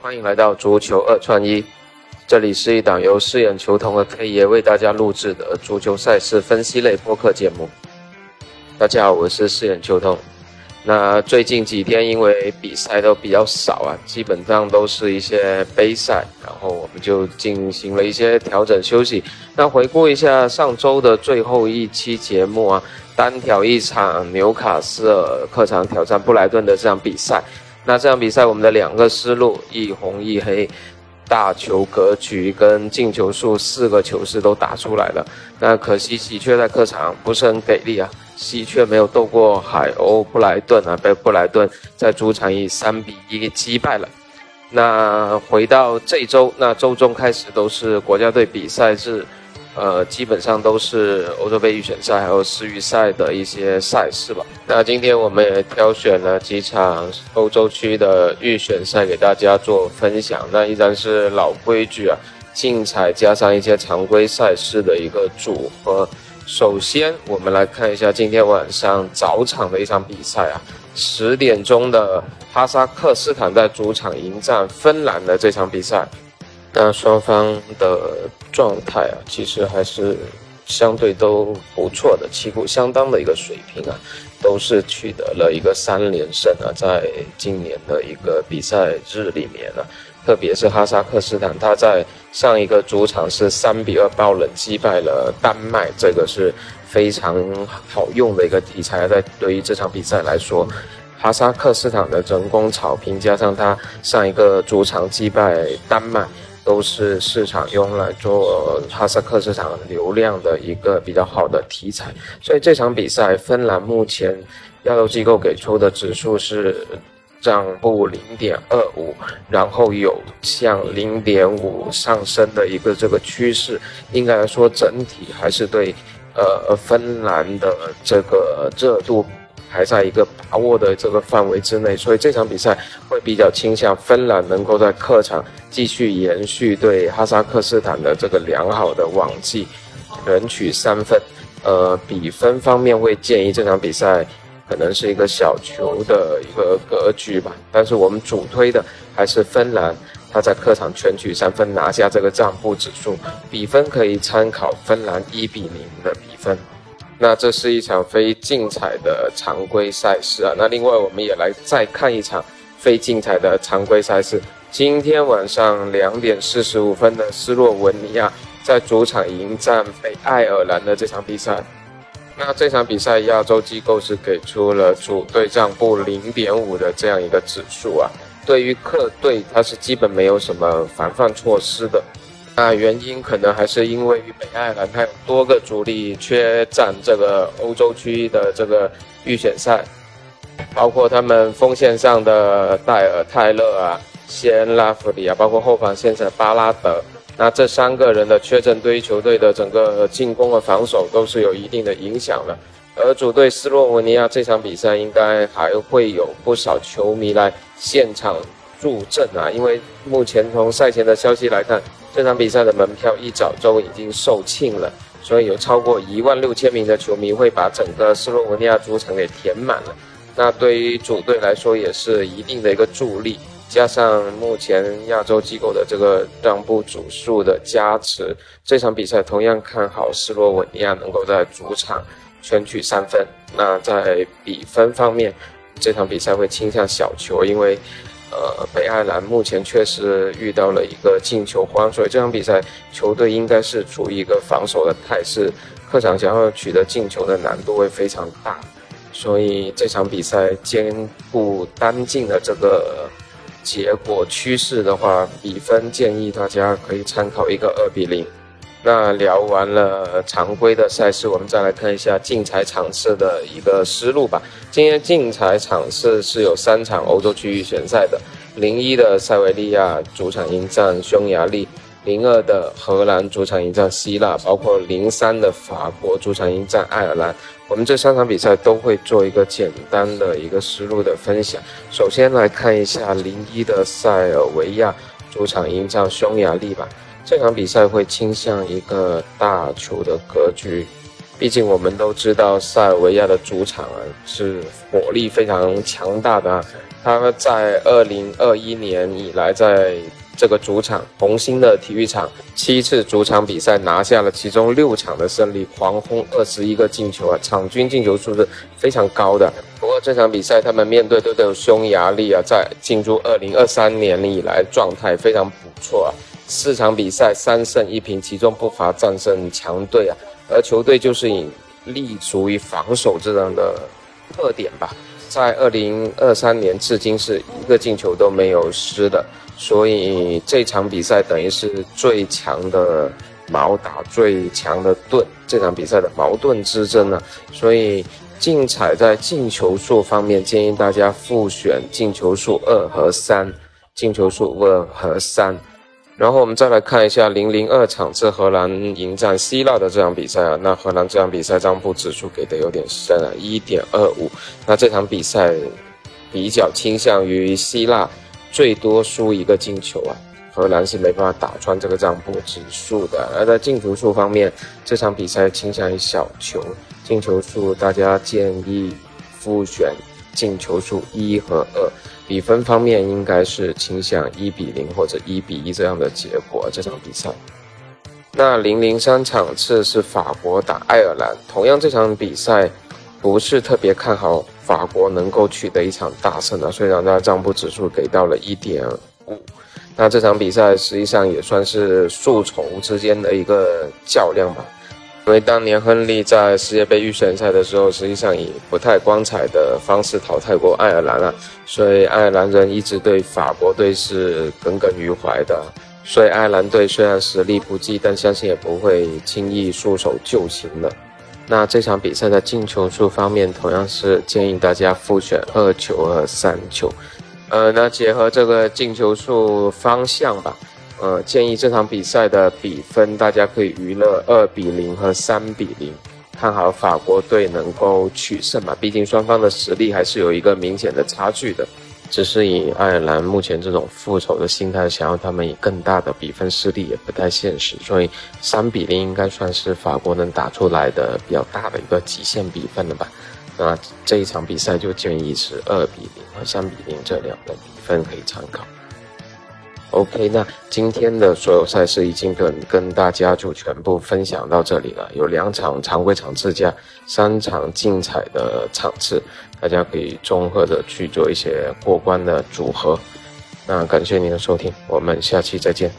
欢迎来到足球二串一，这里是一档由饰演球童的 K 爷为大家录制的足球赛事分析类播客节目。大家好，我是饰演球童。那最近几天因为比赛都比较少啊，基本上都是一些杯赛，然后我们就进行了一些调整休息。那回顾一下上周的最后一期节目啊，单挑一场纽卡斯尔客场挑战布莱顿的这场比赛。那这场比赛我们的两个思路一红一黑，大球格局跟进球数四个球势都打出来了。那可惜喜鹊在客场不是很给力啊。喜鹊没有斗过海鸥布莱顿啊，被布莱顿在主场以三比一击败了。那回到这周，那周中开始都是国家队比赛日，呃，基本上都是欧洲杯预选赛还有世预赛的一些赛事吧。那今天我们也挑选了几场欧洲区的预选赛给大家做分享。那依然是老规矩啊，竞彩加上一些常规赛事的一个组合。首先，我们来看一下今天晚上早场的一场比赛啊，十点钟的哈萨克斯坦在主场迎战芬兰的这场比赛，那双方的状态啊，其实还是相对都不错的，旗鼓相当的一个水平啊，都是取得了一个三连胜啊，在今年的一个比赛日里面呢。特别是哈萨克斯坦，他在上一个主场是三比二爆冷击败了丹麦，这个是非常好用的一个题材。在对于这场比赛来说，哈萨克斯坦的人工草坪加上他上一个主场击败丹麦，都是市场用来做哈萨克斯坦流量的一个比较好的题材。所以这场比赛，芬兰目前亚洲机构给出的指数是。涨步零点二五，然后有向零点五上升的一个这个趋势，应该来说整体还是对，呃，芬兰的这个热度还在一个把握的这个范围之内，所以这场比赛会比较倾向芬兰能够在客场继续延续对哈萨克斯坦的这个良好的往绩，能取三分，呃，比分方面会建议这场比赛。可能是一个小球的一个格局吧，但是我们主推的还是芬兰，他在客场全取三分拿下这个账户指数，比分可以参考芬兰一比零的比分。那这是一场非竞彩的常规赛事啊。那另外我们也来再看一场非竞彩的常规赛事，今天晚上两点四十五分的斯洛文尼亚在主场迎战北爱尔兰的这场比赛。那这场比赛，亚洲机构是给出了主队账部零点五的这样一个指数啊。对于客队，它是基本没有什么防范措施的。那原因可能还是因为北爱尔兰它有多个主力缺战这个欧洲区的这个预选赛，包括他们锋线上的戴尔泰勒啊、谢恩拉弗里啊，包括后防线上的巴拉德。那这三个人的缺阵，对于球队的整个进攻和防守都是有一定的影响的。而主队斯洛文尼亚这场比赛应该还会有不少球迷来现场助阵啊，因为目前从赛前的消息来看，这场比赛的门票一早就已经售罄了，所以有超过一万六千名的球迷会把整个斯洛文尼亚主场给填满了。那对于主队来说也是一定的一个助力。加上目前亚洲机构的这个让步组数的加持，这场比赛同样看好斯洛文尼亚能够在主场全取三分。那在比分方面，这场比赛会倾向小球，因为呃北爱尔兰目前确实遇到了一个进球荒，所以这场比赛球队应该是处于一个防守的态势，客场想要取得进球的难度会非常大，所以这场比赛兼顾单进的这个。结果趋势的话，比分建议大家可以参考一个二比零。那聊完了常规的赛事，我们再来看一下竞彩场次的一个思路吧。今天竞彩场次是有三场欧洲区域选赛的：零一的塞维利亚主场迎战匈牙利，零二的荷兰主场迎战希腊，包括零三的法国主场迎战爱尔兰。我们这三场比赛都会做一个简单的一个思路的分享。首先来看一下零一的塞尔维亚主场迎战匈牙利吧。这场比赛会倾向一个大球的格局，毕竟我们都知道塞尔维亚的主场啊是火力非常强大的，他在二零二一年以来，在这个主场红星的体育场七次主场比赛拿下了其中六场的胜利，狂轰二十一个进球啊，场均进球数是非常高的。不过这场比赛他们面对都有匈牙利啊，在进入二零二三年以来状态非常不错啊，四场比赛三胜一平，其中不乏战胜强队啊，而球队就是以立足于防守这样的特点吧。在二零二三年至今是一个进球都没有失的，所以这场比赛等于是最强的矛打最强的盾，这场比赛的矛盾之争呢。所以竞彩在进球数方面，建议大家复选进球数二和三，进球数二和三。然后我们再来看一下零零二场次荷兰迎战希腊的这场比赛啊，那荷兰这场比赛账户指数给的有点深啊，一点二五。那这场比赛比较倾向于希腊最多输一个进球啊，荷兰是没办法打穿这个账户指数的。而在进球数方面，这场比赛倾向于小球，进球数大家建议复选进球数一和二。比分方面应该是倾向一比零或者一比一这样的结果。这场比赛，那零零三场次是法国打爱尔兰，同样这场比赛不是特别看好法国能够取得一场大胜的，虽然它账簿指数给到了一点五。那这场比赛实际上也算是数筹之间的一个较量吧。因为当年亨利在世界杯预选赛的时候，实际上以不太光彩的方式淘汰过爱尔兰啊，所以爱尔兰人一直对法国队是耿耿于怀的。所以爱尔兰队虽然实力不济，但相信也不会轻易束手就擒的。那这场比赛的进球数方面，同样是建议大家复选二球和三球。呃，那结合这个进球数方向吧。呃，建议这场比赛的比分大家可以娱乐二比零和三比零，看好法国队能够取胜嘛？毕竟双方的实力还是有一个明显的差距的。只是以爱尔兰目前这种复仇的心态，想要他们以更大的比分失利也不太现实，所以三比零应该算是法国能打出来的比较大的一个极限比分了吧？那这一场比赛就建议是二比零和三比零这两个比分可以参考。OK，那今天的所有赛事已经跟跟大家就全部分享到这里了。有两场常规场次加三场竞彩的场次，大家可以综合的去做一些过关的组合。那感谢您的收听，我们下期再见。